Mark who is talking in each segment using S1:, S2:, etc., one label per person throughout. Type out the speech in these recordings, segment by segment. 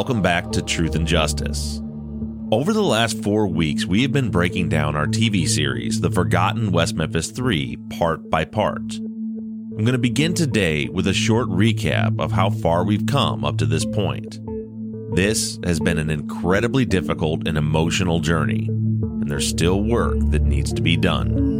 S1: Welcome back to Truth and Justice. Over the last four weeks, we have been breaking down our TV series, The Forgotten West Memphis 3, part by part. I'm going to begin today with a short recap of how far we've come up to this point. This has been an incredibly difficult and emotional journey, and there's still work that needs to be done.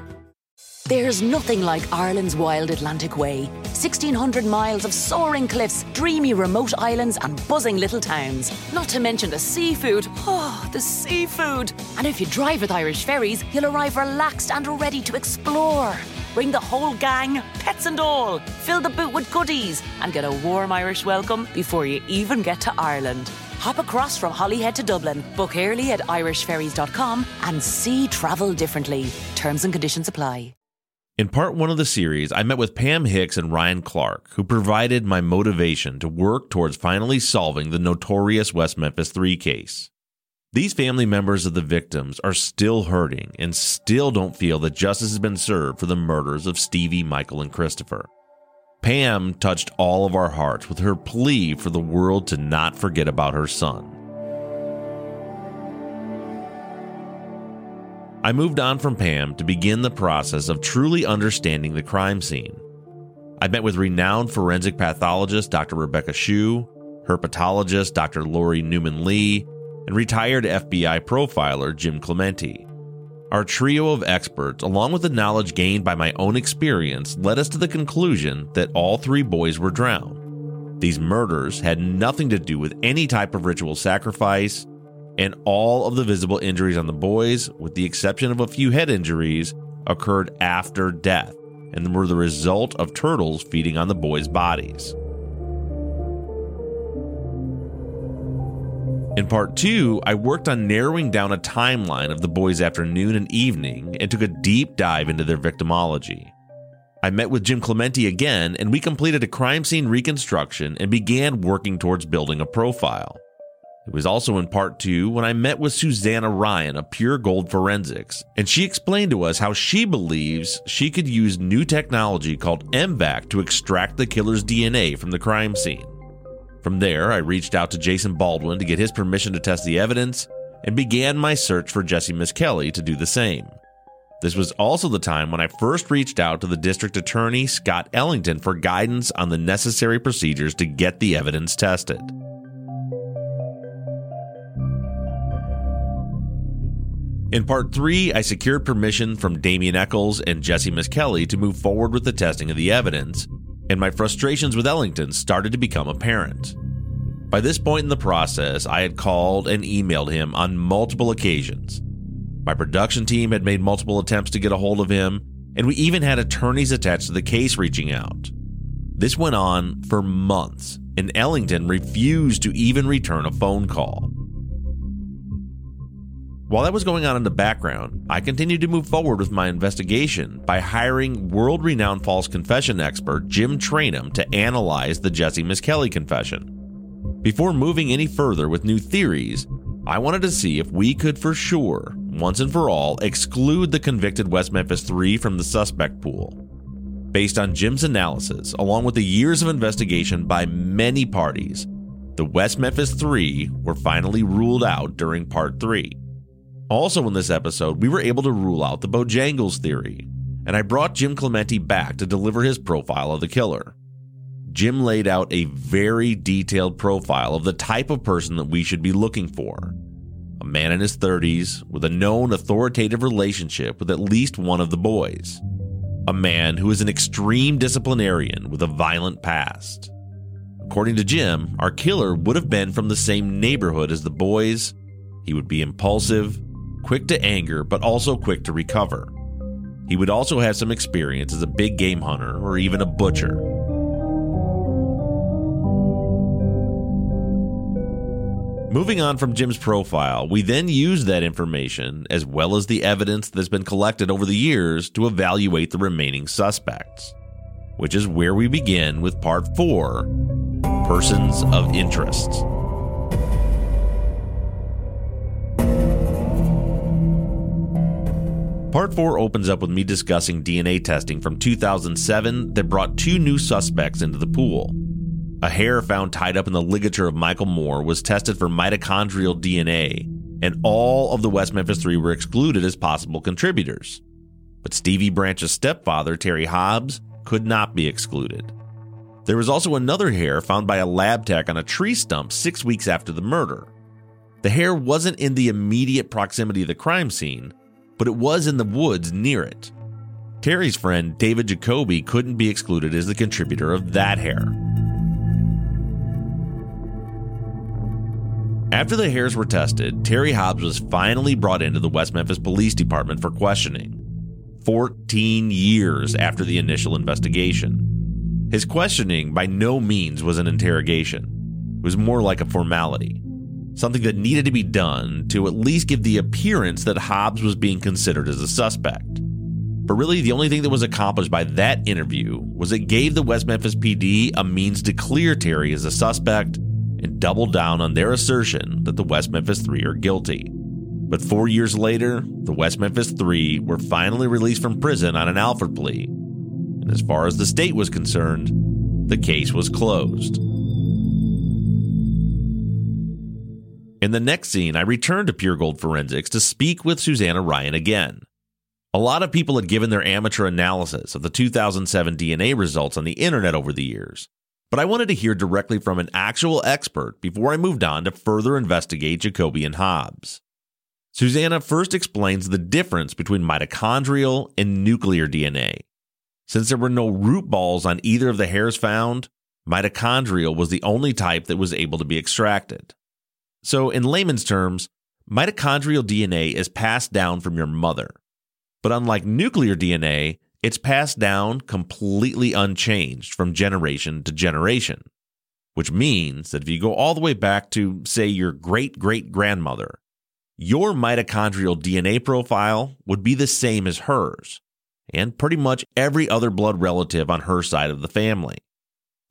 S2: There's nothing like Ireland's wild Atlantic Way. 1,600 miles of soaring cliffs, dreamy remote islands, and buzzing little towns. Not to mention the seafood. Oh, the seafood. And if you drive with Irish ferries, you'll arrive relaxed and ready to explore. Bring the whole gang, pets and all. Fill the boot with goodies and get a warm Irish welcome before you even get to Ireland. Hop across from Holyhead to Dublin. Book early at irishferries.com and see travel differently. Terms and conditions apply.
S1: In part one of the series, I met with Pam Hicks and Ryan Clark, who provided my motivation to work towards finally solving the notorious West Memphis 3 case. These family members of the victims are still hurting and still don't feel that justice has been served for the murders of Stevie, Michael, and Christopher. Pam touched all of our hearts with her plea for the world to not forget about her son. I moved on from Pam to begin the process of truly understanding the crime scene. I met with renowned forensic pathologist Dr. Rebecca Shue, herpetologist Dr. Lori Newman Lee, and retired FBI profiler Jim Clemente. Our trio of experts, along with the knowledge gained by my own experience, led us to the conclusion that all three boys were drowned. These murders had nothing to do with any type of ritual sacrifice, and all of the visible injuries on the boys, with the exception of a few head injuries, occurred after death and were the result of turtles feeding on the boys' bodies. In part two, I worked on narrowing down a timeline of the boys' afternoon and evening and took a deep dive into their victimology. I met with Jim Clemente again, and we completed a crime scene reconstruction and began working towards building a profile. It was also in part two when I met with Susanna Ryan of Pure Gold Forensics, and she explained to us how she believes she could use new technology called MVAC to extract the killer's DNA from the crime scene. From there, I reached out to Jason Baldwin to get his permission to test the evidence and began my search for Jesse Misskelley to do the same. This was also the time when I first reached out to the district attorney, Scott Ellington, for guidance on the necessary procedures to get the evidence tested. In part three, I secured permission from Damien Echols and Jesse Misskelley to move forward with the testing of the evidence, and my frustrations with Ellington started to become apparent. By this point in the process, I had called and emailed him on multiple occasions. My production team had made multiple attempts to get a hold of him, and we even had attorneys attached to the case reaching out. This went on for months, and Ellington refused to even return a phone call. While that was going on in the background, I continued to move forward with my investigation by hiring world renowned false confession expert Jim Trainum to analyze the Jesse Misskelley confession. Before moving any further with new theories, I wanted to see if we could for sure, once and for all, exclude the convicted West Memphis 3 from the suspect pool. Based on Jim's analysis, along with the years of investigation by many parties, the West Memphis 3 were finally ruled out during Part 3. Also, in this episode, we were able to rule out the Bojangles theory, and I brought Jim Clemente back to deliver his profile of the killer. Jim laid out a very detailed profile of the type of person that we should be looking for. A man in his 30s with a known authoritative relationship with at least one of the boys. A man who is an extreme disciplinarian with a violent past. According to Jim, our killer would have been from the same neighborhood as the boys. He would be impulsive, quick to anger, but also quick to recover. He would also have some experience as a big game hunter or even a butcher. Moving on from Jim's profile, we then use that information, as well as the evidence that's been collected over the years, to evaluate the remaining suspects, which is where we begin with part four Persons of Interest. Part 4 opens up with me discussing DNA testing from 2007 that brought two new suspects into the pool. A hair found tied up in the ligature of Michael Moore was tested for mitochondrial DNA, and all of the West Memphis Three were excluded as possible contributors. But Stevie Branch's stepfather, Terry Hobbs, could not be excluded. There was also another hair found by a lab tech on a tree stump six weeks after the murder. The hair wasn't in the immediate proximity of the crime scene, but it was in the woods near it. Terry's friend, David Jacoby, couldn't be excluded as the contributor of that hair. After the hairs were tested, Terry Hobbs was finally brought into the West Memphis Police Department for questioning. 14 years after the initial investigation. His questioning by no means was an interrogation. It was more like a formality something that needed to be done to at least give the appearance that Hobbs was being considered as a suspect. But really, the only thing that was accomplished by that interview was it gave the West Memphis PD a means to clear Terry as a suspect and double down on their assertion that the West Memphis Three are guilty. But four years later, the West Memphis Three were finally released from prison on an Alford plea. And as far as the state was concerned, the case was closed. In the next scene, I returned to Pure Gold Forensics to speak with Susanna Ryan again. A lot of people had given their amateur analysis of the 2007 DNA results on the internet over the years, but I wanted to hear directly from an actual expert before I moved on to further investigate Jacoby and Hobbs. Susanna first explains the difference between mitochondrial and nuclear DNA. Since there were no root balls on either of the hairs found, mitochondrial was the only type that was able to be extracted. So, in layman's terms, mitochondrial DNA is passed down from your mother. But unlike nuclear DNA, it's passed down completely unchanged from generation to generation, which means that if you go all the way back to, say, your great great grandmother, your mitochondrial DNA profile would be the same as hers, and pretty much every other blood relative on her side of the family.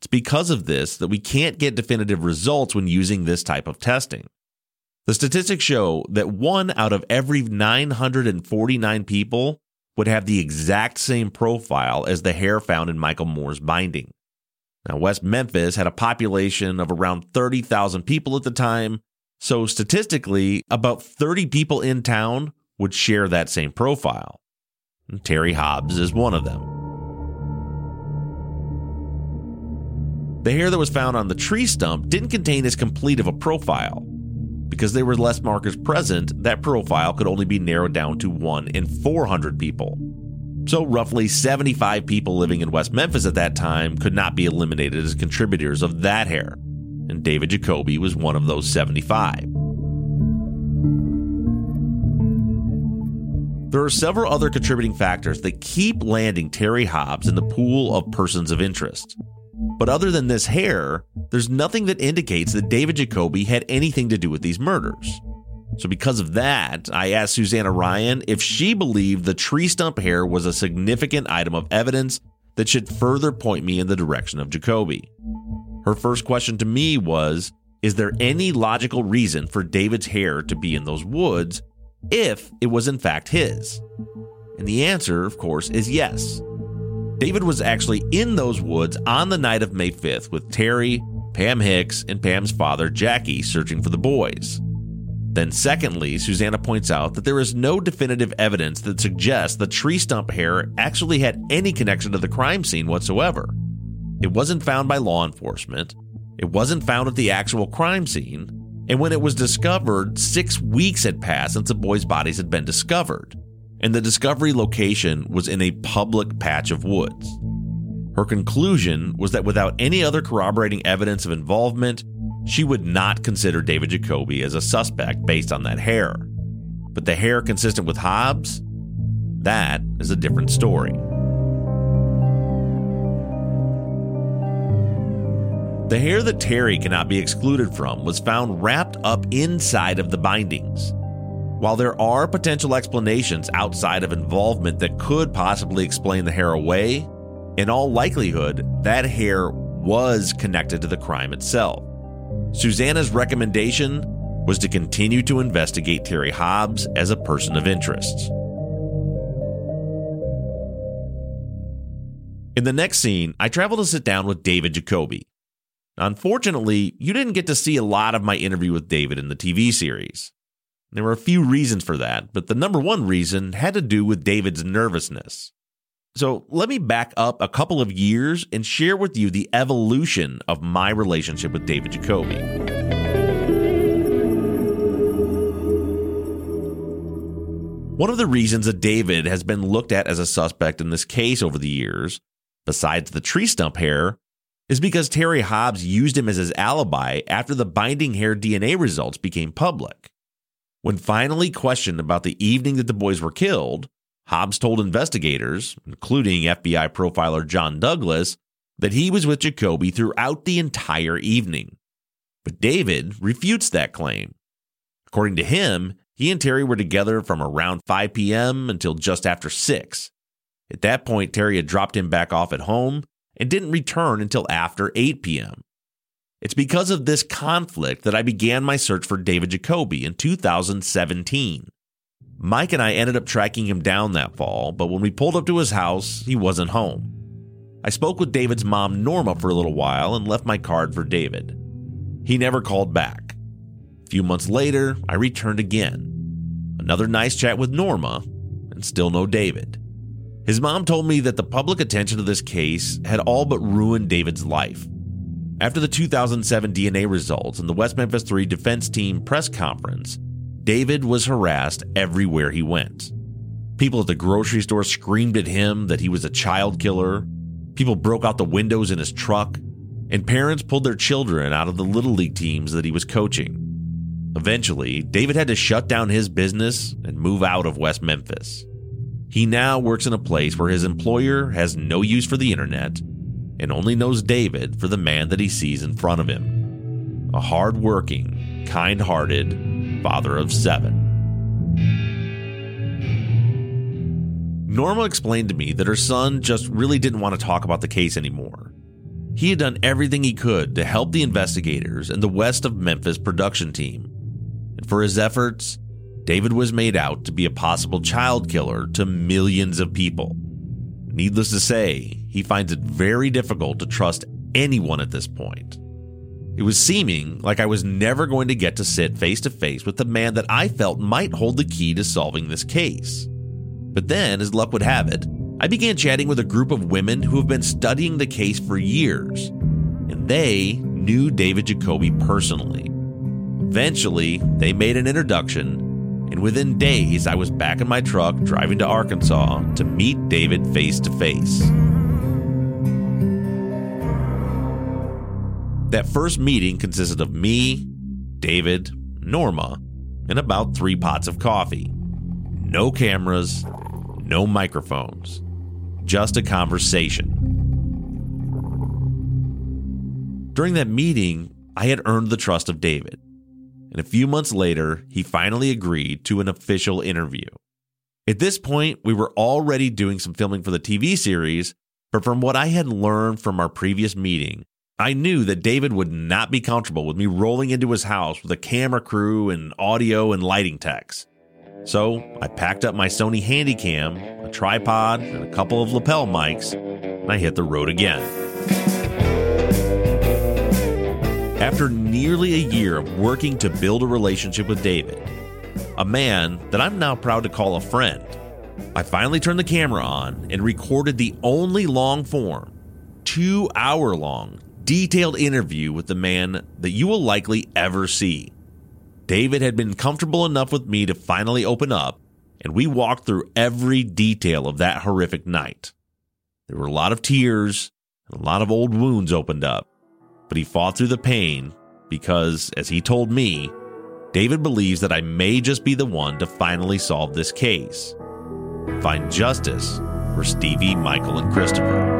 S1: It's because of this that we can't get definitive results when using this type of testing. The statistics show that one out of every 949 people would have the exact same profile as the hair found in Michael Moore's binding. Now, West Memphis had a population of around 30,000 people at the time, so statistically, about 30 people in town would share that same profile. And Terry Hobbs is one of them. The hair that was found on the tree stump didn't contain as complete of a profile. Because there were less markers present, that profile could only be narrowed down to 1 in 400 people. So, roughly 75 people living in West Memphis at that time could not be eliminated as contributors of that hair, and David Jacoby was one of those 75. There are several other contributing factors that keep landing Terry Hobbs in the pool of persons of interest. But other than this hair, there's nothing that indicates that David Jacoby had anything to do with these murders. So, because of that, I asked Susanna Ryan if she believed the tree stump hair was a significant item of evidence that should further point me in the direction of Jacoby. Her first question to me was Is there any logical reason for David's hair to be in those woods if it was in fact his? And the answer, of course, is yes. David was actually in those woods on the night of May 5th with Terry, Pam Hicks, and Pam's father, Jackie, searching for the boys. Then, secondly, Susanna points out that there is no definitive evidence that suggests the tree stump hair actually had any connection to the crime scene whatsoever. It wasn't found by law enforcement, it wasn't found at the actual crime scene, and when it was discovered, six weeks had passed since the boys' bodies had been discovered, and the discovery location was in a public patch of woods. Her conclusion was that without any other corroborating evidence of involvement, she would not consider David Jacoby as a suspect based on that hair. But the hair consistent with Hobbs, that is a different story. The hair that Terry cannot be excluded from was found wrapped up inside of the bindings. While there are potential explanations outside of involvement that could possibly explain the hair away, in all likelihood, that hair was connected to the crime itself. Susanna's recommendation was to continue to investigate Terry Hobbs as a person of interest. In the next scene, I travel to sit down with David Jacoby. Unfortunately, you didn't get to see a lot of my interview with David in the TV series. There were a few reasons for that, but the number one reason had to do with David's nervousness. So let me back up a couple of years and share with you the evolution of my relationship with David Jacoby. One of the reasons that David has been looked at as a suspect in this case over the years, besides the tree stump hair, is because Terry Hobbs used him as his alibi after the binding hair DNA results became public. When finally questioned about the evening that the boys were killed, Hobbs told investigators, including FBI profiler John Douglas, that he was with Jacoby throughout the entire evening. But David refutes that claim. According to him, he and Terry were together from around 5 p.m. until just after 6. At that point, Terry had dropped him back off at home and didn't return until after 8 p.m. It's because of this conflict that I began my search for David Jacoby in 2017. Mike and I ended up tracking him down that fall, but when we pulled up to his house, he wasn't home. I spoke with David's mom, Norma, for a little while and left my card for David. He never called back. A few months later, I returned again. Another nice chat with Norma, and still no David. His mom told me that the public attention to this case had all but ruined David's life. After the 2007 DNA results and the West Memphis 3 defense team press conference, David was harassed everywhere he went. People at the grocery store screamed at him that he was a child killer. People broke out the windows in his truck. And parents pulled their children out of the Little League teams that he was coaching. Eventually, David had to shut down his business and move out of West Memphis. He now works in a place where his employer has no use for the internet and only knows David for the man that he sees in front of him a hard working, kind hearted, father of seven. Norma explained to me that her son just really didn't want to talk about the case anymore. He had done everything he could to help the investigators and the West of Memphis production team. And for his efforts, David was made out to be a possible child killer to millions of people. Needless to say, he finds it very difficult to trust anyone at this point. It was seeming like I was never going to get to sit face to face with the man that I felt might hold the key to solving this case. But then, as luck would have it, I began chatting with a group of women who have been studying the case for years, and they knew David Jacoby personally. Eventually, they made an introduction, and within days, I was back in my truck driving to Arkansas to meet David face to face. That first meeting consisted of me, David, Norma, and about three pots of coffee. No cameras, no microphones, just a conversation. During that meeting, I had earned the trust of David. and a few months later, he finally agreed to an official interview. At this point, we were already doing some filming for the TV series, but from what I had learned from our previous meeting, I knew that David would not be comfortable with me rolling into his house with a camera crew and audio and lighting techs. So I packed up my Sony Handycam, a tripod, and a couple of lapel mics, and I hit the road again. After nearly a year of working to build a relationship with David, a man that I'm now proud to call a friend, I finally turned the camera on and recorded the only long form, two hour long, detailed interview with the man that you will likely ever see. David had been comfortable enough with me to finally open up, and we walked through every detail of that horrific night. There were a lot of tears, and a lot of old wounds opened up, but he fought through the pain because, as he told me, David believes that I may just be the one to finally solve this case. Find justice for Stevie, Michael, and Christopher.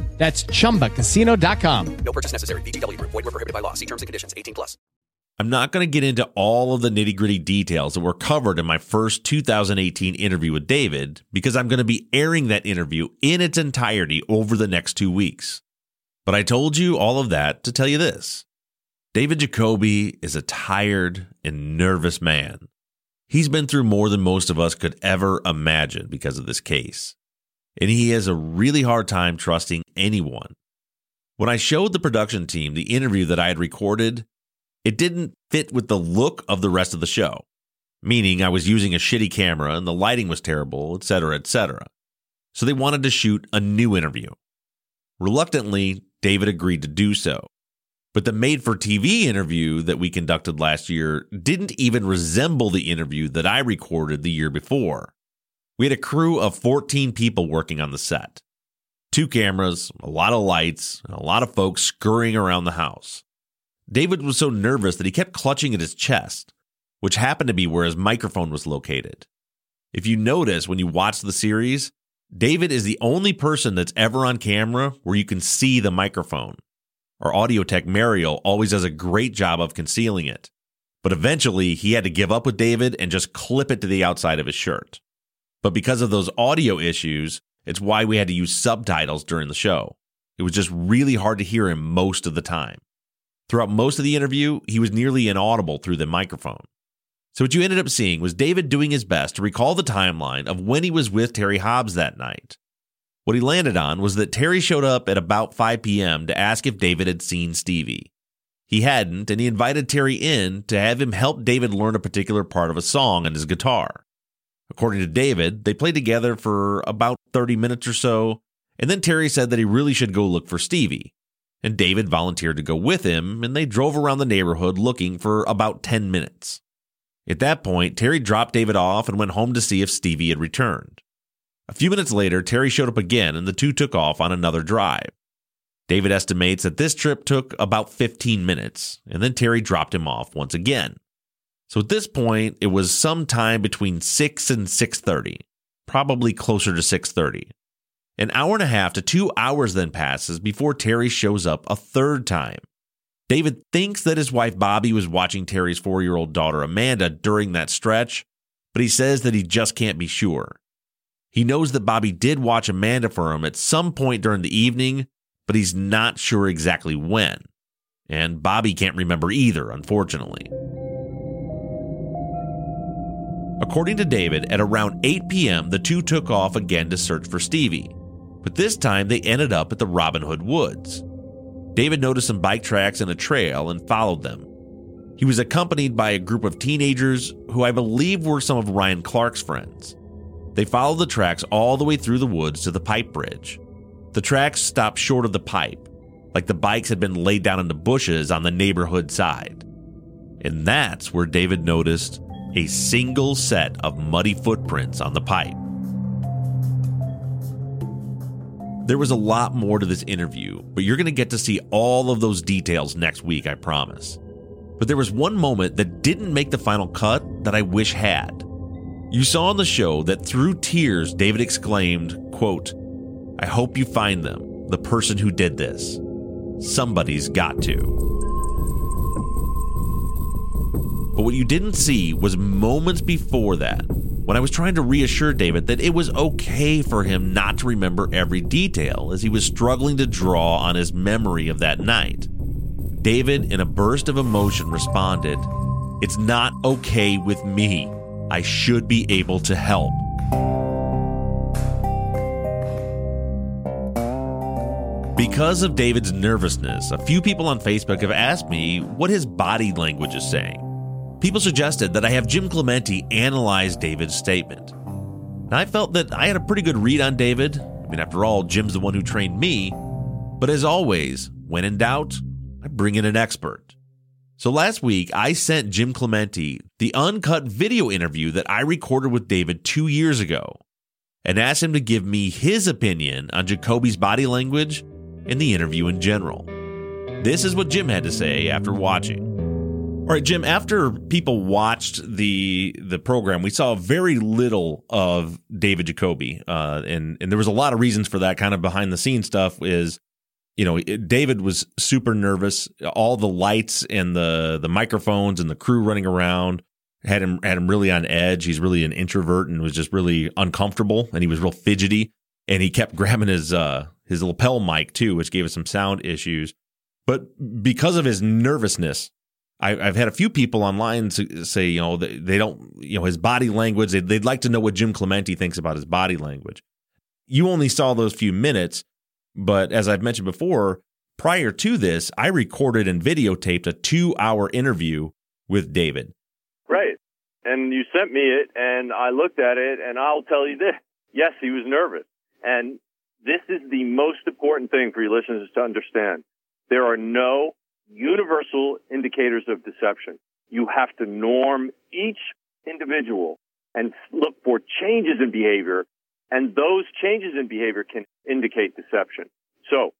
S3: That's chumbacasino.com.
S4: No purchase necessary. VGW Group. Void were prohibited by law. See terms and conditions. 18 plus.
S1: I'm not going to get into all of the nitty gritty details that were covered in my first 2018 interview with David because I'm going to be airing that interview in its entirety over the next two weeks. But I told you all of that to tell you this David Jacoby is a tired and nervous man. He's been through more than most of us could ever imagine because of this case and he has a really hard time trusting anyone. When I showed the production team the interview that I had recorded, it didn't fit with the look of the rest of the show, meaning I was using a shitty camera and the lighting was terrible, etc., etc. So they wanted to shoot a new interview. Reluctantly, David agreed to do so. But the made for TV interview that we conducted last year didn't even resemble the interview that I recorded the year before. We had a crew of 14 people working on the set two cameras, a lot of lights, and a lot of folks scurrying around the house. David was so nervous that he kept clutching at his chest, which happened to be where his microphone was located. If you notice when you watch the series, David is the only person that's ever on camera where you can see the microphone. Our audio tech, Mariel, always does a great job of concealing it. But eventually, he had to give up with David and just clip it to the outside of his shirt. But because of those audio issues, it's why we had to use subtitles during the show. It was just really hard to hear him most of the time. Throughout most of the interview, he was nearly inaudible through the microphone. So, what you ended up seeing was David doing his best to recall the timeline of when he was with Terry Hobbs that night. What he landed on was that Terry showed up at about 5 p.m. to ask if David had seen Stevie. He hadn't, and he invited Terry in to have him help David learn a particular part of a song on his guitar. According to David, they played together for about 30 minutes or so, and then Terry said that he really should go look for Stevie. And David volunteered to go with him, and they drove around the neighborhood looking for about 10 minutes. At that point, Terry dropped David off and went home to see if Stevie had returned. A few minutes later, Terry showed up again, and the two took off on another drive. David estimates that this trip took about 15 minutes, and then Terry dropped him off once again. So at this point, it was sometime between 6 and 6:30, probably closer to 6:30. An hour and a half to 2 hours then passes before Terry shows up a third time. David thinks that his wife Bobby was watching Terry's 4-year-old daughter Amanda during that stretch, but he says that he just can't be sure. He knows that Bobby did watch Amanda for him at some point during the evening, but he's not sure exactly when. And Bobby can't remember either, unfortunately. According to David, at around 8 p.m., the two took off again to search for Stevie, but this time they ended up at the Robin Hood Woods. David noticed some bike tracks and a trail and followed them. He was accompanied by a group of teenagers who I believe were some of Ryan Clark's friends. They followed the tracks all the way through the woods to the pipe bridge. The tracks stopped short of the pipe, like the bikes had been laid down into bushes on the neighborhood side. And that's where David noticed a single set of muddy footprints on the pipe. There was a lot more to this interview, but you're going to get to see all of those details next week, I promise. But there was one moment that didn't make the final cut that I wish had. You saw on the show that through tears, David exclaimed, quote, I hope you find them, the person who did this. Somebody's got to. But what you didn't see was moments before that, when I was trying to reassure David that it was okay for him not to remember every detail as he was struggling to draw on his memory of that night. David, in a burst of emotion, responded, It's not okay with me. I should be able to help. Because of David's nervousness, a few people on Facebook have asked me what his body language is saying. People suggested that I have Jim Clemente analyze David's statement. And I felt that I had a pretty good read on David. I mean, after all, Jim's the one who trained me. But as always, when in doubt, I bring in an expert. So last week, I sent Jim Clemente the uncut video interview that I recorded with David two years ago and asked him to give me his opinion on Jacoby's body language and the interview in general. This is what Jim had to say after watching. All right, Jim. After people watched the the program, we saw very little of David Jacoby, uh, and and there was a lot of reasons for that. Kind of behind the scenes stuff is you know, David was super nervous. All the lights and the the microphones and the crew running around had him had him really on edge. He's really an introvert and was just really uncomfortable, and he was real fidgety. And he kept grabbing his uh his lapel mic too, which gave us some sound issues. But because of his nervousness, I, have had a few people online say, you know, they, don't, you know, his body language. They'd, they'd like to know what Jim Clemente thinks about his body language. You only saw those few minutes, but as I've mentioned before, prior to this, I recorded and videotaped a two hour interview with David.
S5: Right. And you sent me it, and I looked at it, and I'll tell you this. Yes, he was nervous. And this is the most important thing for your listeners to understand. There are no universal indicators of deception. You have to norm each individual and look for changes in behavior and those changes in behavior can indicate deception. So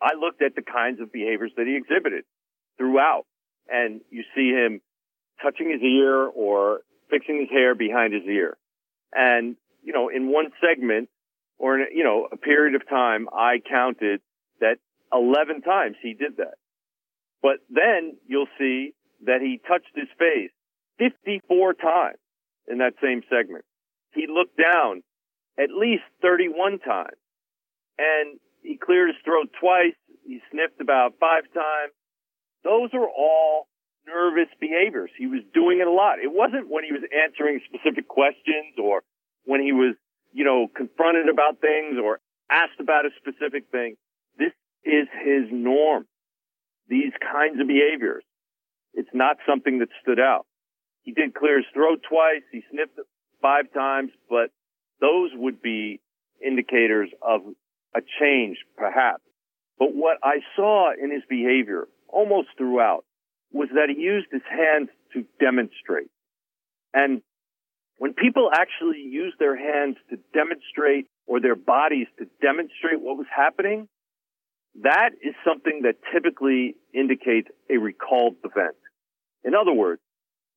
S5: I looked at the kinds of behaviors that he exhibited throughout. And you see him touching his ear or fixing his hair behind his ear. And, you know, in one segment or in, you know, a period of time, I counted that 11 times he did that. But then you'll see that he touched his face 54 times in that same segment. He looked down at least 31 times. And he cleared his throat twice. He sniffed about five times. Those are all nervous behaviors. He was doing it a lot. It wasn't when he was answering specific questions or when he was, you know, confronted about things or asked about a specific thing. This is his norm. These kinds of behaviors. It's not something that stood out. He did clear his throat twice. He sniffed five times, but those would be indicators of a change, perhaps. But what I saw in his behavior almost throughout was that he used his hands to demonstrate. And when people actually use their hands to demonstrate or their bodies to demonstrate what was happening, that is something that typically indicates a recalled event. In other words,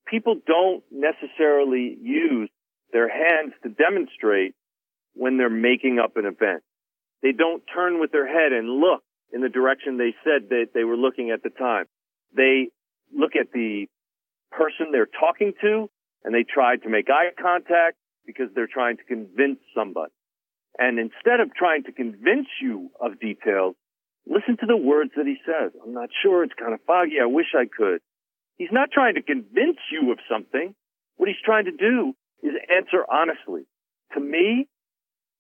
S5: people don't necessarily use their hands to demonstrate when they're making up an event. They don't turn with their head and look in the direction they said that they were looking at the time. They look at the person they're talking to and they try to make eye contact because they're trying to convince somebody. And instead of trying to convince you of details, listen to the words that he says. I'm not sure. It's kind of foggy. I wish I could. He's not trying to convince you of something. What he's trying to do is answer honestly. To me,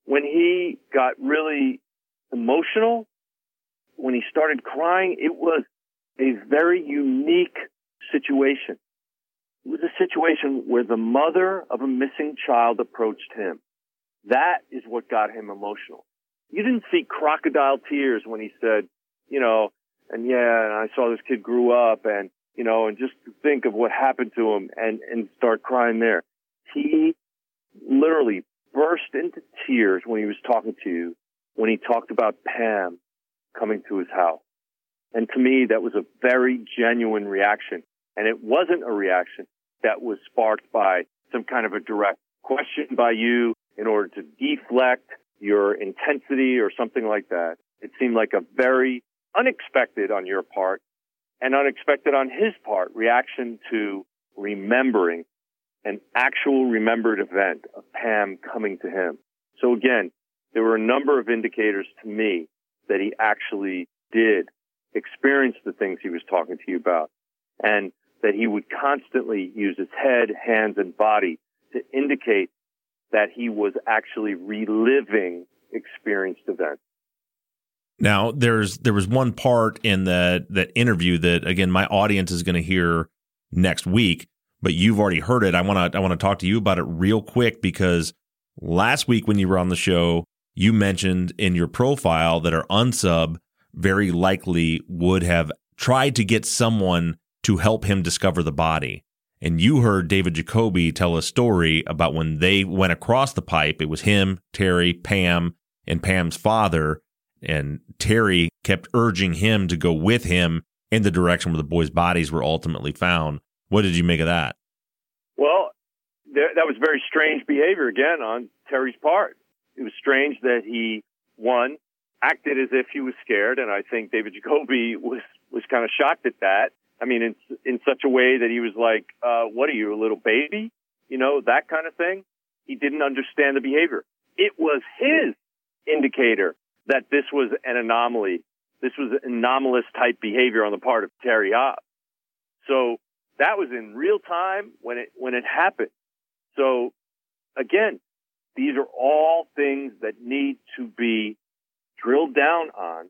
S5: when he got really emotional, when he started crying, it was a very unique situation. It was a situation where the mother of a missing child approached him. That is what got him emotional. You didn't see crocodile tears when he said, you know, and yeah, and I saw this kid grew up and, you know, and just think of what happened to him and, and start crying there. He literally burst into tears when he was talking to you, when he talked about Pam coming to his house. And to me, that was a very genuine reaction. And it wasn't a reaction that was sparked by some kind of a direct question by you in order to deflect your intensity or something like that. It seemed like a very unexpected on your part and unexpected on his part reaction to remembering an actual remembered event of Pam coming to him. So again, there were a number of indicators to me that he actually did experience the things he was talking to you about and that he would constantly use his head, hands, and body to indicate that he was actually reliving experienced events.
S1: Now, there's there was one part in that that interview that again my audience is going to hear next week, but you've already heard it. I want to I want to talk to you about it real quick because last week when you were on the show, you mentioned in your profile that our unsub very likely would have tried to get someone to help him discover the body. And you heard David Jacoby tell a story about when they went across the pipe. It was him, Terry, Pam, and Pam's father. And Terry kept urging him to go with him in the direction where the boys' bodies were ultimately found. What did you make of that?
S5: Well, that was very strange behavior again on Terry's part. It was strange that he, one, acted as if he was scared, and I think David Jacoby was was kind of shocked at that. I mean, in in such a way that he was like, uh, "What are you, a little baby?" You know, that kind of thing. He didn't understand the behavior. It was his indicator that this was an anomaly. This was anomalous type behavior on the part of Terry Hobbs. So that was in real time when it when it happened. So again, these are all things that need to be drilled down on,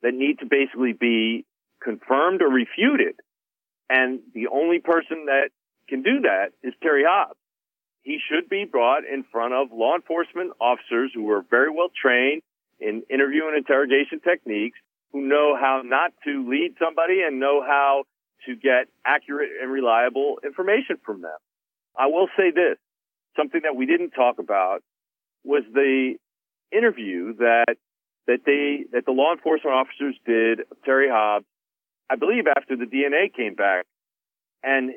S5: that need to basically be confirmed or refuted and the only person that can do that is Terry Hobbs. He should be brought in front of law enforcement officers who are very well trained in interview and interrogation techniques, who know how not to lead somebody and know how to get accurate and reliable information from them. I will say this, something that we didn't talk about was the interview that that they that the law enforcement officers did of Terry Hobbs I believe after the DNA came back. And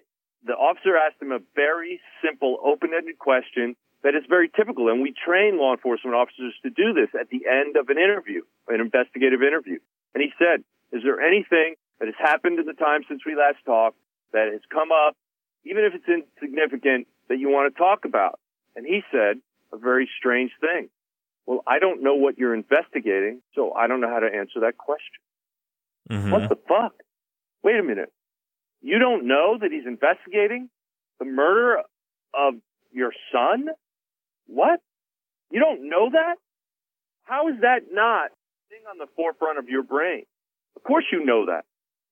S5: the officer asked him a very simple, open-ended question that is very typical. And we train law enforcement officers to do this at the end of an interview, an investigative interview. And he said, is there anything that has happened in the time since we last talked that has come up, even if it's insignificant, that you want to talk about? And he said a very strange thing. Well, I don't know what you're investigating, so I don't know how to answer that question. Mm-hmm. What the fuck? Wait a minute. You don't know that he's investigating the murder of your son? What? You don't know that? How is that not thing on the forefront of your brain? Of course you know that.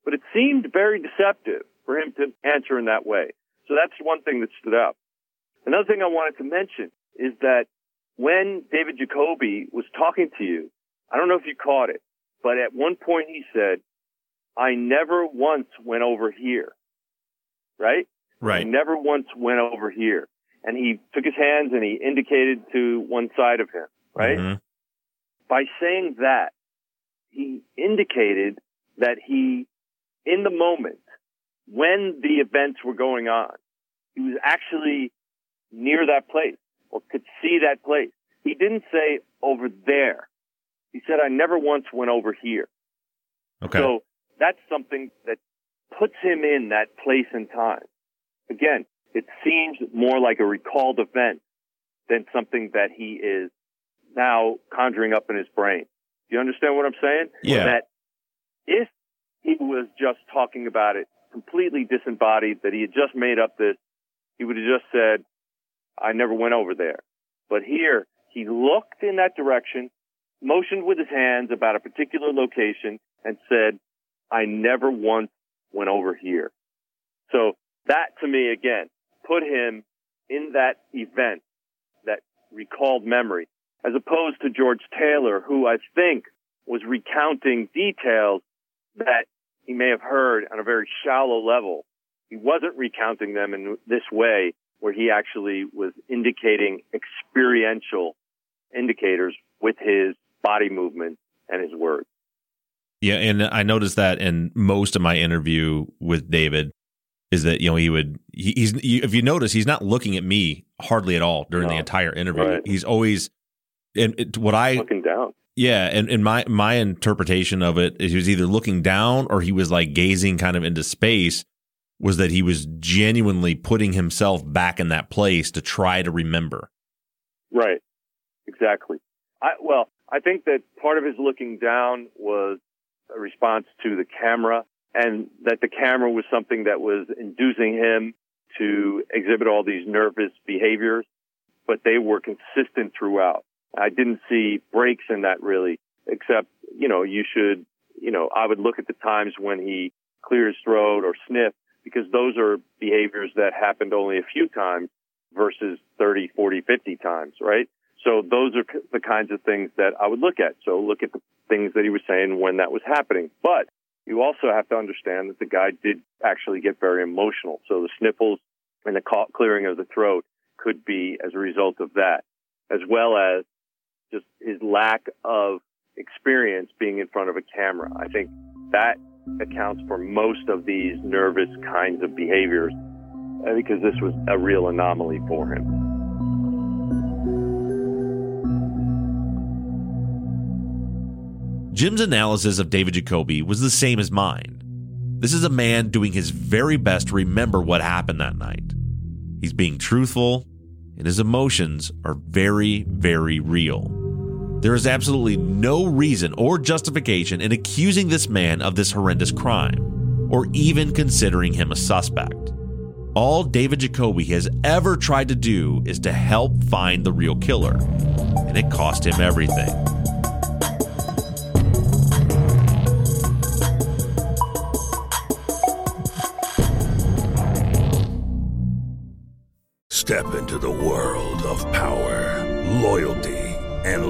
S5: But it seemed very deceptive for him to answer in that way. So that's one thing that stood out. Another thing I wanted to mention is that when David Jacoby was talking to you, I don't know if you caught it, but at one point he said, I never once went over here. Right?
S1: Right.
S5: I never once went over here. And he took his hands and he indicated to one side of him. Right? Mm-hmm. By saying that, he indicated that he, in the moment, when the events were going on, he was actually near that place or could see that place. He didn't say over there. He said, I never once went over here.
S1: Okay.
S5: So that's something that puts him in that place and time. Again, it seems more like a recalled event than something that he is now conjuring up in his brain. Do you understand what I'm saying?
S1: Yeah.
S5: That if he was just talking about it completely disembodied, that he had just made up this, he would have just said, I never went over there. But here, he looked in that direction, motioned with his hands about a particular location, and said, I never once went over here. So that to me, again, put him in that event, that recalled memory, as opposed to George Taylor, who I think was recounting details that he may have heard on a very shallow level. He wasn't recounting them in this way where he actually was indicating experiential indicators with his body movement and his words.
S1: Yeah, and I noticed that in most of my interview with David is that you know he would he, he's if you notice he's not looking at me hardly at all during
S5: No.
S1: the entire interview.
S5: Right.
S1: He's always and it, what I
S5: Looking down.
S1: yeah, and, and my my interpretation of it is he was either looking down or he was like gazing kind of into space. Was that he was genuinely putting himself back in that place to try to remember?
S5: Right. Exactly. I, well, I think that part of his looking down was a response to the camera and that the camera was something that was inducing him to exhibit all these nervous behaviors, but they were consistent throughout. I didn't see breaks in that really, except, you know, you should, you know, I would look at the times when he cleared his throat or sniffed because those are behaviors that happened only a few times versus 30, 40, 50 times, right? So those are the kinds of things that I would look at. So look at the things that he was saying when that was happening. But you also have to understand that the guy did actually get very emotional. So the sniffles and the clearing of the throat could be as a result of that, as well as just his lack of experience being in front of a camera. I think that accounts for most of these nervous kinds of behaviors uh, because this was a real anomaly for him.
S1: Jim's analysis of David Jacoby was the same as mine. This is a man doing his very best to remember what happened that night. He's being truthful, and his emotions are very, very real. There is absolutely no reason or justification in accusing this man of this horrendous crime, or even considering him a suspect. All David Jacoby has ever tried to do is to help find the real killer, and it cost him everything.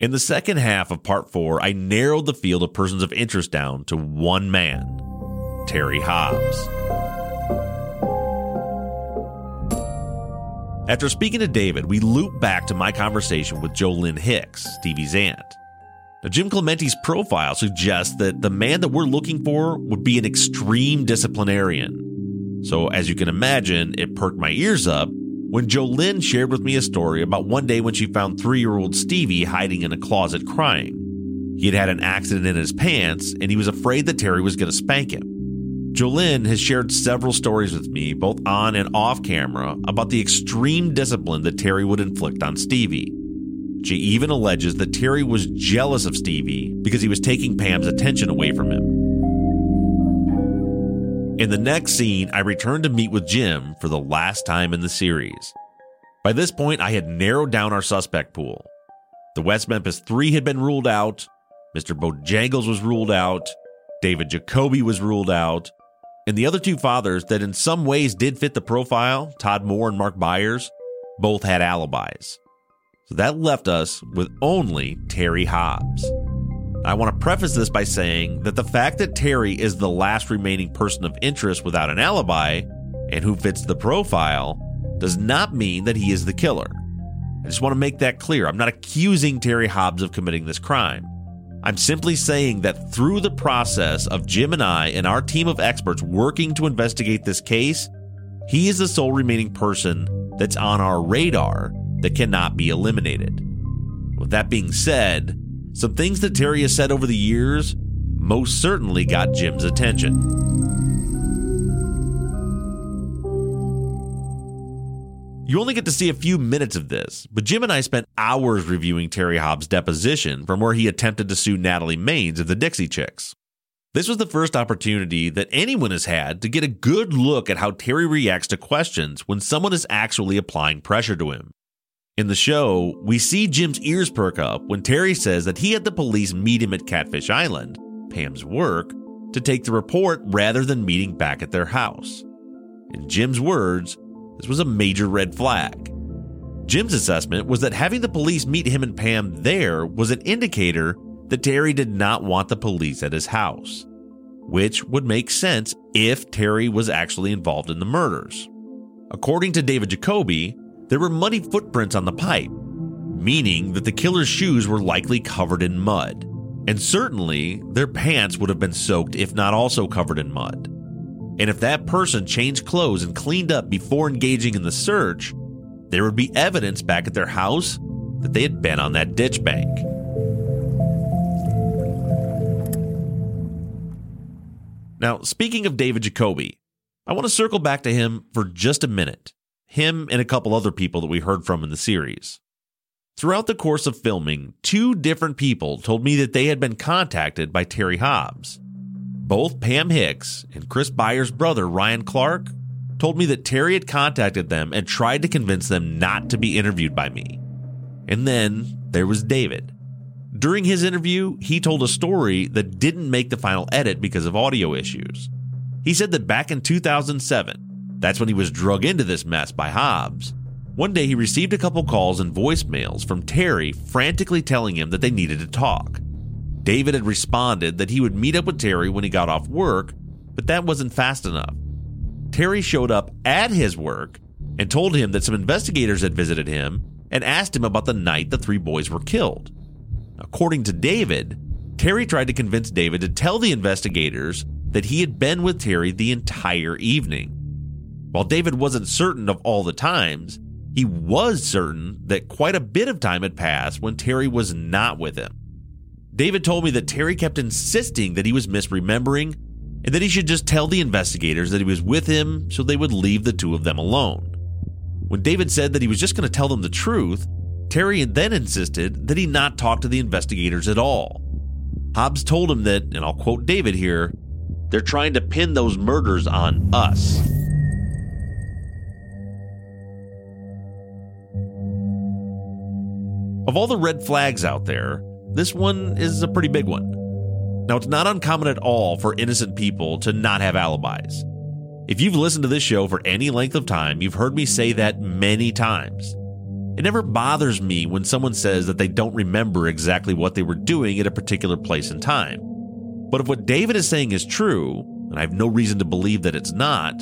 S1: In the second half of part four, I narrowed the field of persons of interest down to one man Terry Hobbs. After speaking to David, we loop back to my conversation with Jolynn Hicks, Stevie's aunt. Now, Jim Clemente's profile suggests that the man that we're looking for would be an extreme disciplinarian. So, as you can imagine, it perked my ears up when Jolynn shared with me a story about one day when she found three year old Stevie hiding in a closet crying. He had had an accident in his pants and he was afraid that Terry was going to spank him. Jolynn has shared several stories with me, both on and off camera, about the extreme discipline that Terry would inflict on Stevie. She even alleges that Terry was jealous of Stevie because he was taking Pam's attention away from him. In the next scene, I return to meet with Jim for the last time in the series. By this point, I had narrowed down our suspect pool. The West Memphis Three had been ruled out, Mr. Bojangles was ruled out, David Jacoby was ruled out, and the other two fathers that in some ways did fit the profile, Todd Moore and Mark Byers, both had alibis. So that left us with only Terry Hobbs. I want to preface this by saying that the fact that Terry is the last remaining person of interest without an alibi and who fits the profile does not mean that he is the killer. I just want to make that clear. I'm not accusing Terry Hobbs of committing this crime. I'm simply saying that through the process of Jim and I and our team of experts working to investigate this case, he is the sole remaining person that's on our radar that cannot be eliminated. With that being said, some things that Terry has said over the years most certainly got Jim's attention. You only get to see a few minutes of this, but Jim and I spent hours reviewing Terry Hobbs' deposition from where he attempted to sue Natalie Maines of the Dixie Chicks. This was the first opportunity that anyone has had to get a good look at how Terry reacts to questions when someone is actually applying pressure to him. In the show, we see Jim's ears perk up when Terry says that he had the police meet him at Catfish Island, Pam's work, to take the report rather than meeting back at their house. In Jim's words, this was a major red flag. Jim's assessment was that having the police meet him and Pam there was an indicator that Terry did not want the police at his house, which would make sense if Terry was actually involved in the murders. According to David Jacoby, there were muddy footprints on the pipe, meaning that the killer's shoes were likely covered in mud, and certainly their pants would have been soaked if not also covered in mud. And if that person changed clothes and cleaned up before engaging in the search, there would be evidence back at their house that they had been on that ditch bank. Now, speaking of David Jacoby, I want to circle back to him for just a minute. Him and a couple other people that we heard from in the series. Throughout the course of filming, two different people told me that they had been contacted by Terry Hobbs. Both Pam Hicks and Chris Byers' brother, Ryan Clark, told me that Terry had contacted them and tried to convince them not to be interviewed by me. And then there was David. During his interview, he told a story that didn't make the final edit because of audio issues. He said that back in 2007, that's when he was drug into this mess by Hobbs. One day he received a couple calls and voicemails from Terry frantically telling him that they needed to talk. David had responded that he would meet up with Terry when he got off work, but that wasn't fast enough. Terry showed up at his work and told him that some investigators had visited him and asked him about the night the three boys were killed. According to David, Terry tried to convince David to tell the investigators that he had been with Terry the entire evening. While David wasn't certain of all the times, he was certain that quite a bit of time had passed when Terry was not with him. David told me that Terry kept insisting that he was misremembering and that he should just tell the investigators that he was with him so they would leave the two of them alone. When David said that he was just going to tell them the truth, Terry then insisted that he not talk to the investigators at all. Hobbs told him that, and I'll quote David here, they're trying to pin those murders on us. Of all the red flags out there, this one is a pretty big one. Now, it's not uncommon at all for innocent people to not have alibis. If you've listened to this show for any length of time, you've heard me say that many times. It never bothers me when someone says that they don't remember exactly what they were doing at a particular place and time. But if what David is saying is true, and I have no reason to believe that it's not,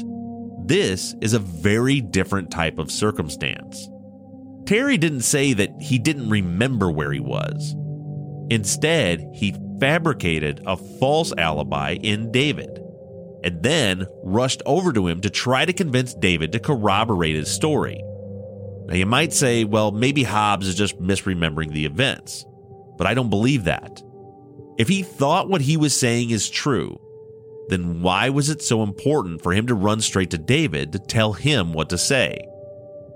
S1: this is a very different type of circumstance. Terry didn't say that he didn't remember where he was. Instead, he fabricated a false alibi in David and then rushed over to him to try to convince David to corroborate his story. Now, you might say, well, maybe Hobbs is just misremembering the events, but I don't believe that. If he thought what he was saying is true, then why was it so important for him to run straight to David to tell him what to say?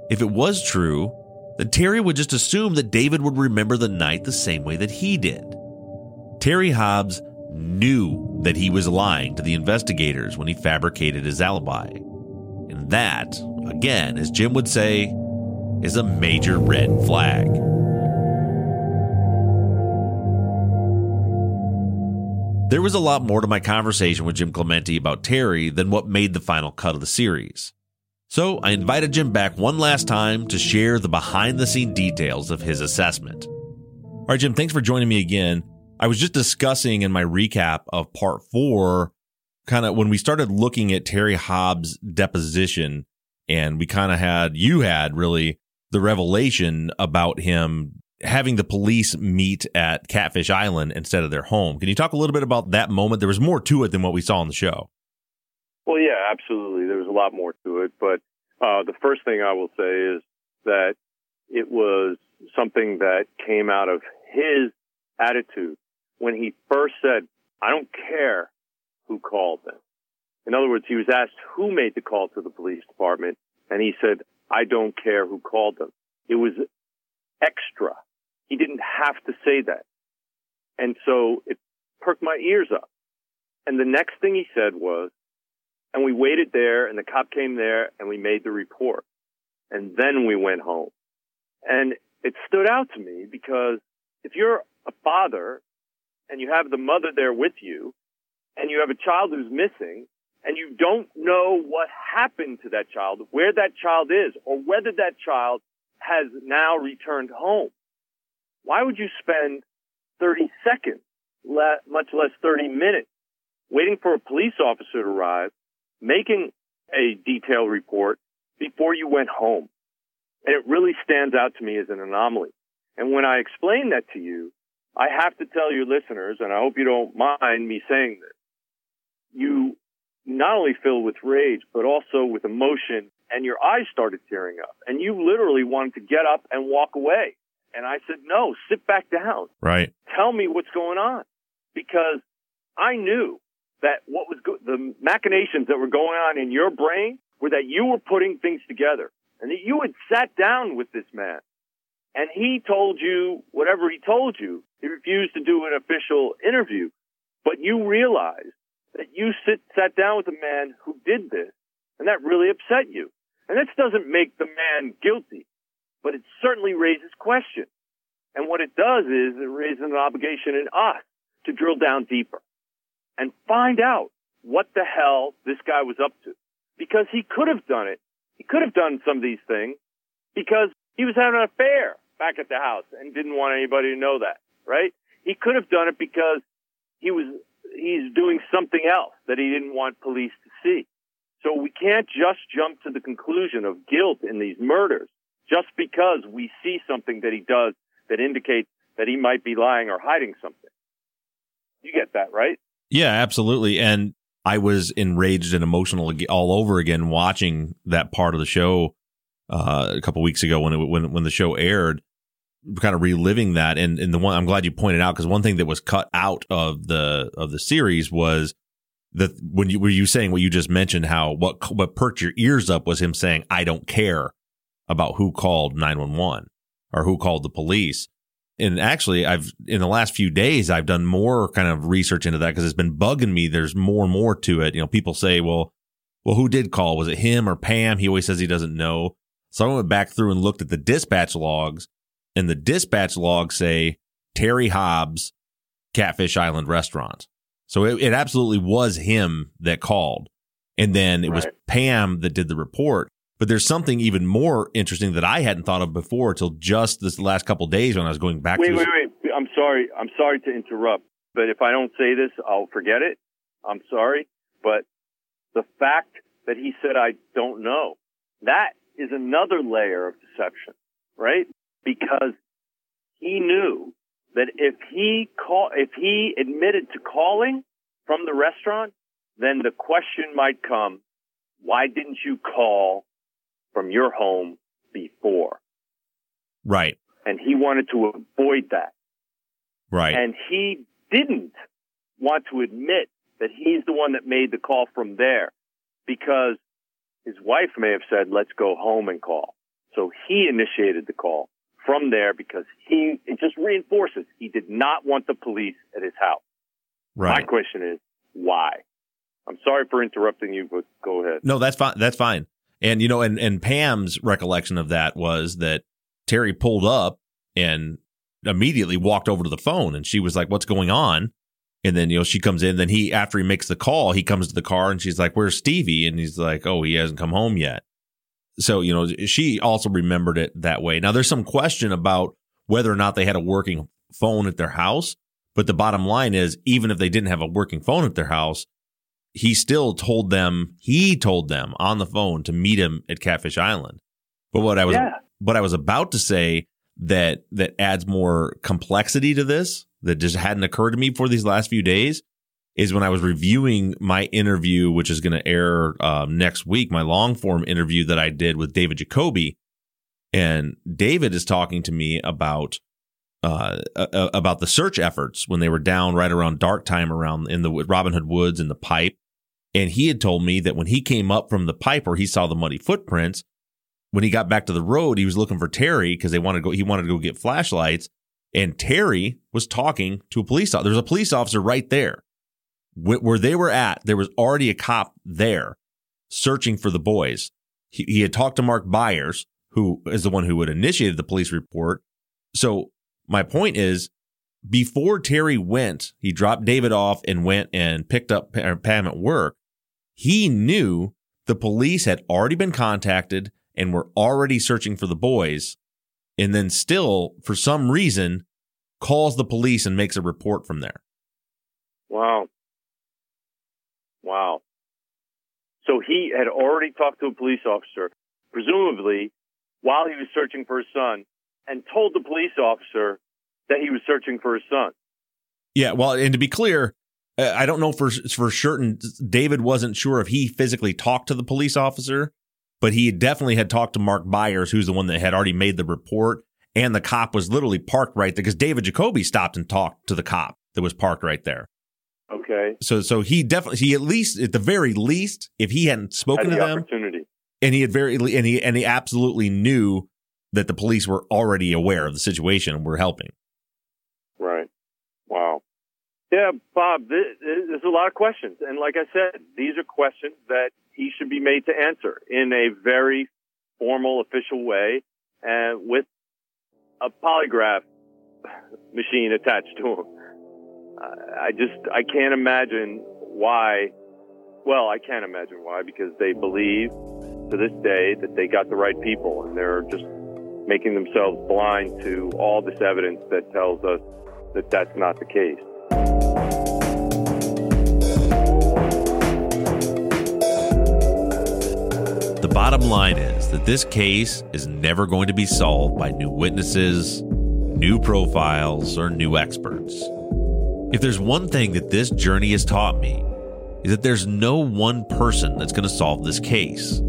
S1: If it was true, then Terry would just assume that David would remember the night the same way that he did. Terry Hobbs knew that he was lying to the investigators when he fabricated his alibi. And that, again, as Jim would say, is a major red flag. There was a lot more to my conversation with Jim Clemente about Terry than what made the final cut of the series. So I invited Jim back one last time to share the behind the scene details of his assessment. All right, Jim, thanks for joining me again. I was just discussing in my recap of part four, kind of when we started looking at Terry Hobbs' deposition, and we kind of had, you had really the revelation about him having the police meet at Catfish Island instead of their home. Can you talk a little bit about that moment? There was more to it than what we saw on the show.
S5: Well, yeah, absolutely. A lot more to it, but uh, the first thing I will say is that it was something that came out of his attitude when he first said, "I don't care who called them." In other words, he was asked who made the call to the police department, and he said, "I don't care who called them." It was extra. He didn't have to say that. And so it perked my ears up. And the next thing he said was, and we waited there and the cop came there and we made the report. And then we went home. And it stood out to me because if you're a father and you have the mother there with you and you have a child who's missing and you don't know what happened to that child, where that child is, or whether that child has now returned home, why would you spend 30 seconds, much less 30 minutes, waiting for a police officer to arrive, making a detailed report before you went home? And it really stands out to me as an anomaly. And when I explain that to you, I have to tell your listeners, and I hope you don't mind me saying this, you not only fill with rage, but also with emotion, and your eyes started tearing up, and you literally wanted to get up and walk away. And I said, no, sit back down.
S1: Right.
S5: Tell me what's going on. Because I knew that what was the machinations that were going on in your brain were that you were putting things together and that you had sat down with this man and he told you whatever he told you. He refused to do an official interview, but you realized that you sit, sat down with a man who did this and that really upset you. And this doesn't make the man guilty but it certainly raises questions. And what it does is it raises an obligation in us to drill down deeper and find out what the hell this guy was up to. Because he could have done it. He could have done some of these things because he was having an affair back at the house and didn't want anybody to know that, right? He could have done it because he was, he's doing something else that he didn't want police to see. So we can't just jump to the conclusion of guilt in these murders just because we see something that he does that indicates that he might be lying or hiding something. You get that, right?
S1: Yeah, absolutely. And I was enraged and emotional all over again watching that part of the show uh, a couple weeks ago when it, when when the show aired, kind of reliving that. And and the one I'm glad you pointed out because one thing that was cut out of the of the series was that when you were you saying what you just mentioned how what what perked your ears up was him saying I don't care about who called 911 or who called the police. And actually, I've in the last few days, I've done more kind of research into that because it's been bugging me. There's more and more to it. You know, people say, well, well, who did call? Was it him or Pam? He always says he doesn't know. So I went back through and looked at the dispatch logs, and the dispatch logs say Terry Hobbs, Catfish Island Restaurant. So it, it absolutely was him that called. And then it right. was Pam that did the report. But there's something even more interesting that I hadn't thought of before until just this last couple days when I was going back.
S5: Wait,
S1: to
S5: wait, wait. I'm sorry. I'm sorry to interrupt, but if I don't say this, I'll forget it. I'm sorry, but the fact that he said I don't know, that is another layer of deception, right? Because he knew that if he call, if he admitted to calling from the restaurant, then the question might come, why didn't you call from your home before.
S1: Right.
S5: And he wanted to avoid that.
S1: Right.
S5: And he didn't want to admit that he's the one that made the call from there because his wife may have said, let's go home and call. So he initiated the call from there because he, it just reinforces he did not want the police at his house.
S1: Right.
S5: My question is, why? I'm sorry for interrupting you, but go ahead.
S1: No, that's fine. That's fine. And you know, and and Pam's recollection of that was that Terry pulled up and immediately walked over to the phone, and she was like, "What's going on?" And then you know she comes in. Then he after he makes the call, he comes to the car, and she's like, "Where's Stevie?" And he's like, "Oh, he hasn't come home yet." So you know she also remembered it that way. Now there's some question about whether or not they had a working phone at their house, but the bottom line is, even if they didn't have a working phone at their house, he still told them he told them on the phone to meet him at Catfish Island. But what I was
S5: yeah.
S1: what I was about to say that that adds more complexity to this that just hadn't occurred to me for these last few days is when I was reviewing my interview, which is going to air um, next week, my long form interview that I did with David Jacoby, and David is talking to me about uh, uh, about the search efforts when they were down right around dark time around in the Robin Hood Woods and the pipe. And he had told me that when he came up from the pipe where he saw the muddy footprints, when he got back to the road, he was looking for Terry because they wanted to go. He wanted to go get flashlights, and Terry was talking to a police officer. There was a police officer right there where they were at. There was already a cop there searching for the boys. He, he had talked to Mark Byers, who is the one who had initiated the police report. So my point is, before Terry went, he dropped David off and went and picked up Pam at work. He knew the police had already been contacted and were already searching for the boys. And then still, for some reason, calls the police and makes a report from there.
S5: Wow. Wow. So he had already talked to a police officer, presumably while he was searching for his son, and told the police officer that he was searching for his son.
S1: Yeah, well, and to be clear, Uh, I don't know for for certain David wasn't sure if he physically talked to the police officer, but he definitely had talked to Mark Byers, who's the one that had already made the report, and the cop was literally parked right there because David Jacoby stopped and talked to the cop that was parked right there.
S5: Okay.
S1: So so he definitely he at least at the very least if he hadn't spoken
S5: Had
S1: to
S5: the
S1: them
S5: opportunity.
S1: and he had very and he and he absolutely knew that the police were already aware of the situation and were helping.
S5: Yeah, Bob, th- th- there's a lot of questions. And like I said, these are questions that he should be made to answer in a very formal, official way and with a polygraph machine attached to him. I just, I can't imagine why. Well, I can't imagine why because they believe to this day that they got the right people and they're just making themselves blind to all this evidence that tells us that that's not the case.
S1: Bottom line is that this case is never going to be solved by new witnesses, new profiles, or new experts. If there's one thing that this journey has taught me, is that there's no one person that's going to solve this case.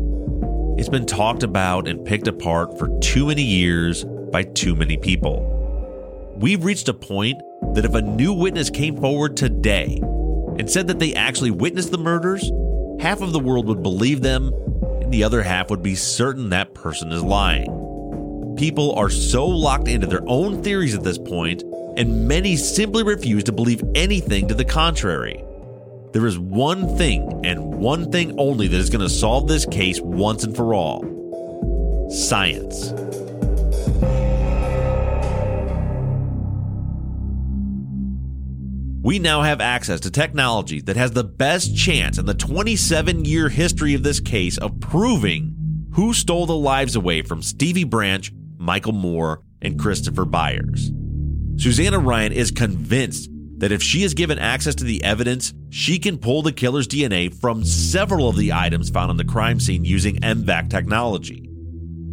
S1: It's been talked about and picked apart for too many years by too many people. We've reached a point that if a new witness came forward today and said that they actually witnessed the murders, half of the world would believe them the other half would be certain that person is lying. People are so locked into their own theories at this point, and many simply refuse to believe anything to the contrary. There is one thing and one thing only that is going to solve this case once and for all science. We now have access to technology that has the best chance in the 27 year history of this case of proving who stole the lives away from Stevie Branch, Michael Moore, and Christopher Byers. Susanna Ryan is convinced that if she is given access to the evidence, she can pull the killer's DNA from several of the items found on the crime scene using MVAC technology.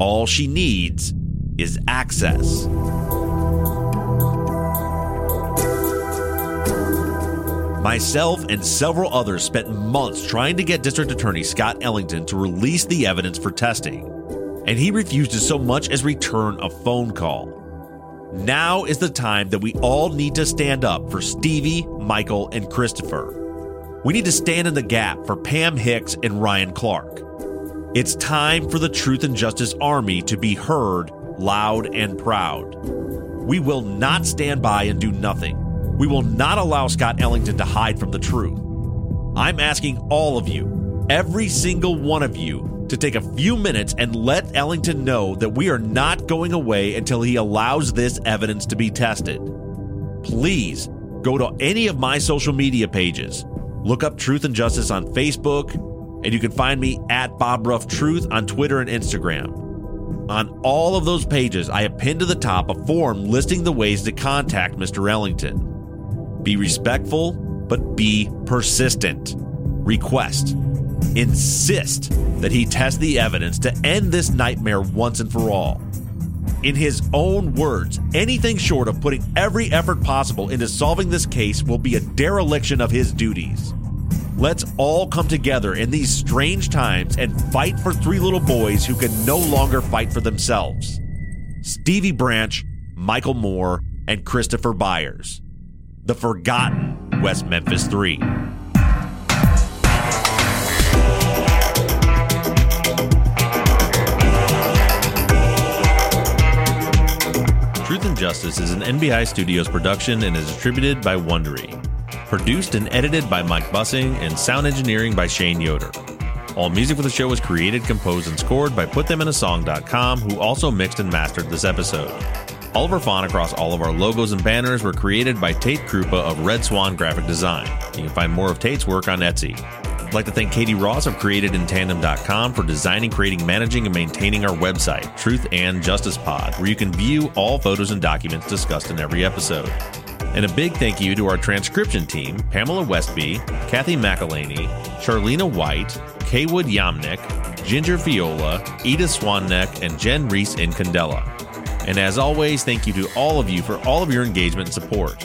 S1: All she needs is access. Myself and several others spent months trying to get District Attorney Scott Ellington to release the evidence for testing, and he refused to so much as return a phone call. Now is the time that we all need to stand up for Stevie, Michael, and Christopher. We need to stand in the gap for Pam Hicks and Ryan Clark. It's time for the Truth and Justice Army to be heard loud and proud. We will not stand by and do nothing. We will not allow Scott Ellington to hide from the truth. I'm asking all of you, every single one of you, to take a few minutes and let Ellington know that we are not going away until he allows this evidence to be tested. Please go to any of my social media pages. Look up Truth and Justice on Facebook, and you can find me at Bob Ruff Truth on Twitter and Instagram. On all of those pages, I pinned to the top a form listing the ways to contact Mr. Ellington. Be respectful, but be persistent. Request. Insist that he test the evidence to end this nightmare once and for all. In his own words, anything short of putting every effort possible into solving this case will be a dereliction of his duties. Let's all come together in these strange times and fight for three little boys who can no longer fight for themselves Stevie Branch, Michael Moore, and Christopher Byers. The Forgotten West Memphis 3. Truth and Justice is an NBI Studios production and is distributed by Wondery. Produced and edited by Mike Bussing and sound engineering by Shane Yoder. All music for the show was created, composed, and scored by PutThemInASong.com, who also mixed and mastered this episode. All of our font across all of our logos and banners were created by Tate Krupa of Red Swan Graphic Design. You can find more of Tate's work on Etsy. I'd like to thank Katie Ross of CreatedInTandem.com for designing, creating, managing, and maintaining our website, Truth and Justice Pod, where you can view all photos and documents discussed in every episode. And a big thank you to our transcription team Pamela Westby, Kathy McElhaney, Charlena White, Kaywood Yamnick, Ginger Viola, Edith Swanneck, and Jen Reese in Candela. And as always, thank you to all of you for all of your engagement and support.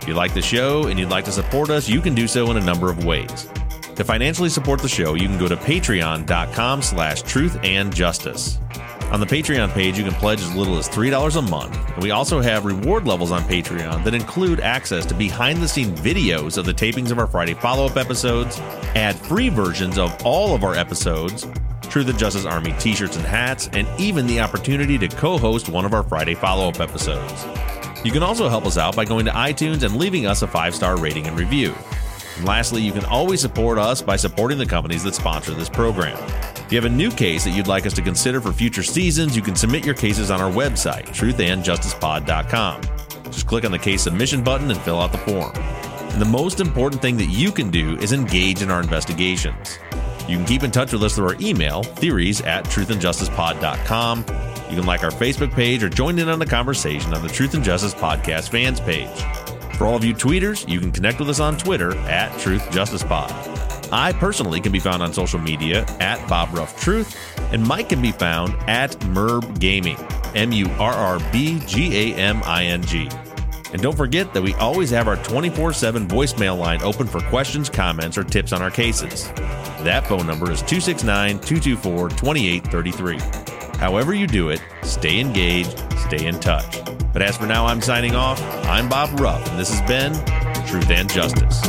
S1: If you like the show and you'd like to support us, you can do so in a number of ways. To financially support the show, you can go to patreon.com slash truth and justice. On the Patreon page, you can pledge as little as $3 a month. And we also have reward levels on Patreon that include access to behind the scene videos of the tapings of our Friday follow up episodes, ad free versions of all of our episodes, And Justice Army t shirts and hats, and even the opportunity to co host one of our Friday follow up episodes. You can also help us out by going to iTunes and leaving us a five star rating and review. And lastly, you can always support us by supporting the companies that sponsor this program. If you have a new case that you'd like us to consider for future seasons, you can submit your cases on our website, truthandjusticepod.com. Just click on the case submission button and fill out the form. And the most important thing that you can do is engage in our investigations. You can keep in touch with us through our email, theories at truthandjusticepod.com. You can like our Facebook page or join in on the conversation on the Truth and Justice Podcast fans page. For all of you tweeters, you can connect with us on Twitter at Truth Justice Pod. I personally can be found on social media at Bob Ruff Truth, and Mike can be found at Murrb Gaming, M U R R B G A M I N G. And don't forget that we always have our 24 7 voicemail line open for questions, comments, or tips on our cases. That phone number is 269 224 2833. However, you do it, stay engaged, stay in touch. But as for now, I'm signing off. I'm Bob Ruff, and this has been Truth and Justice.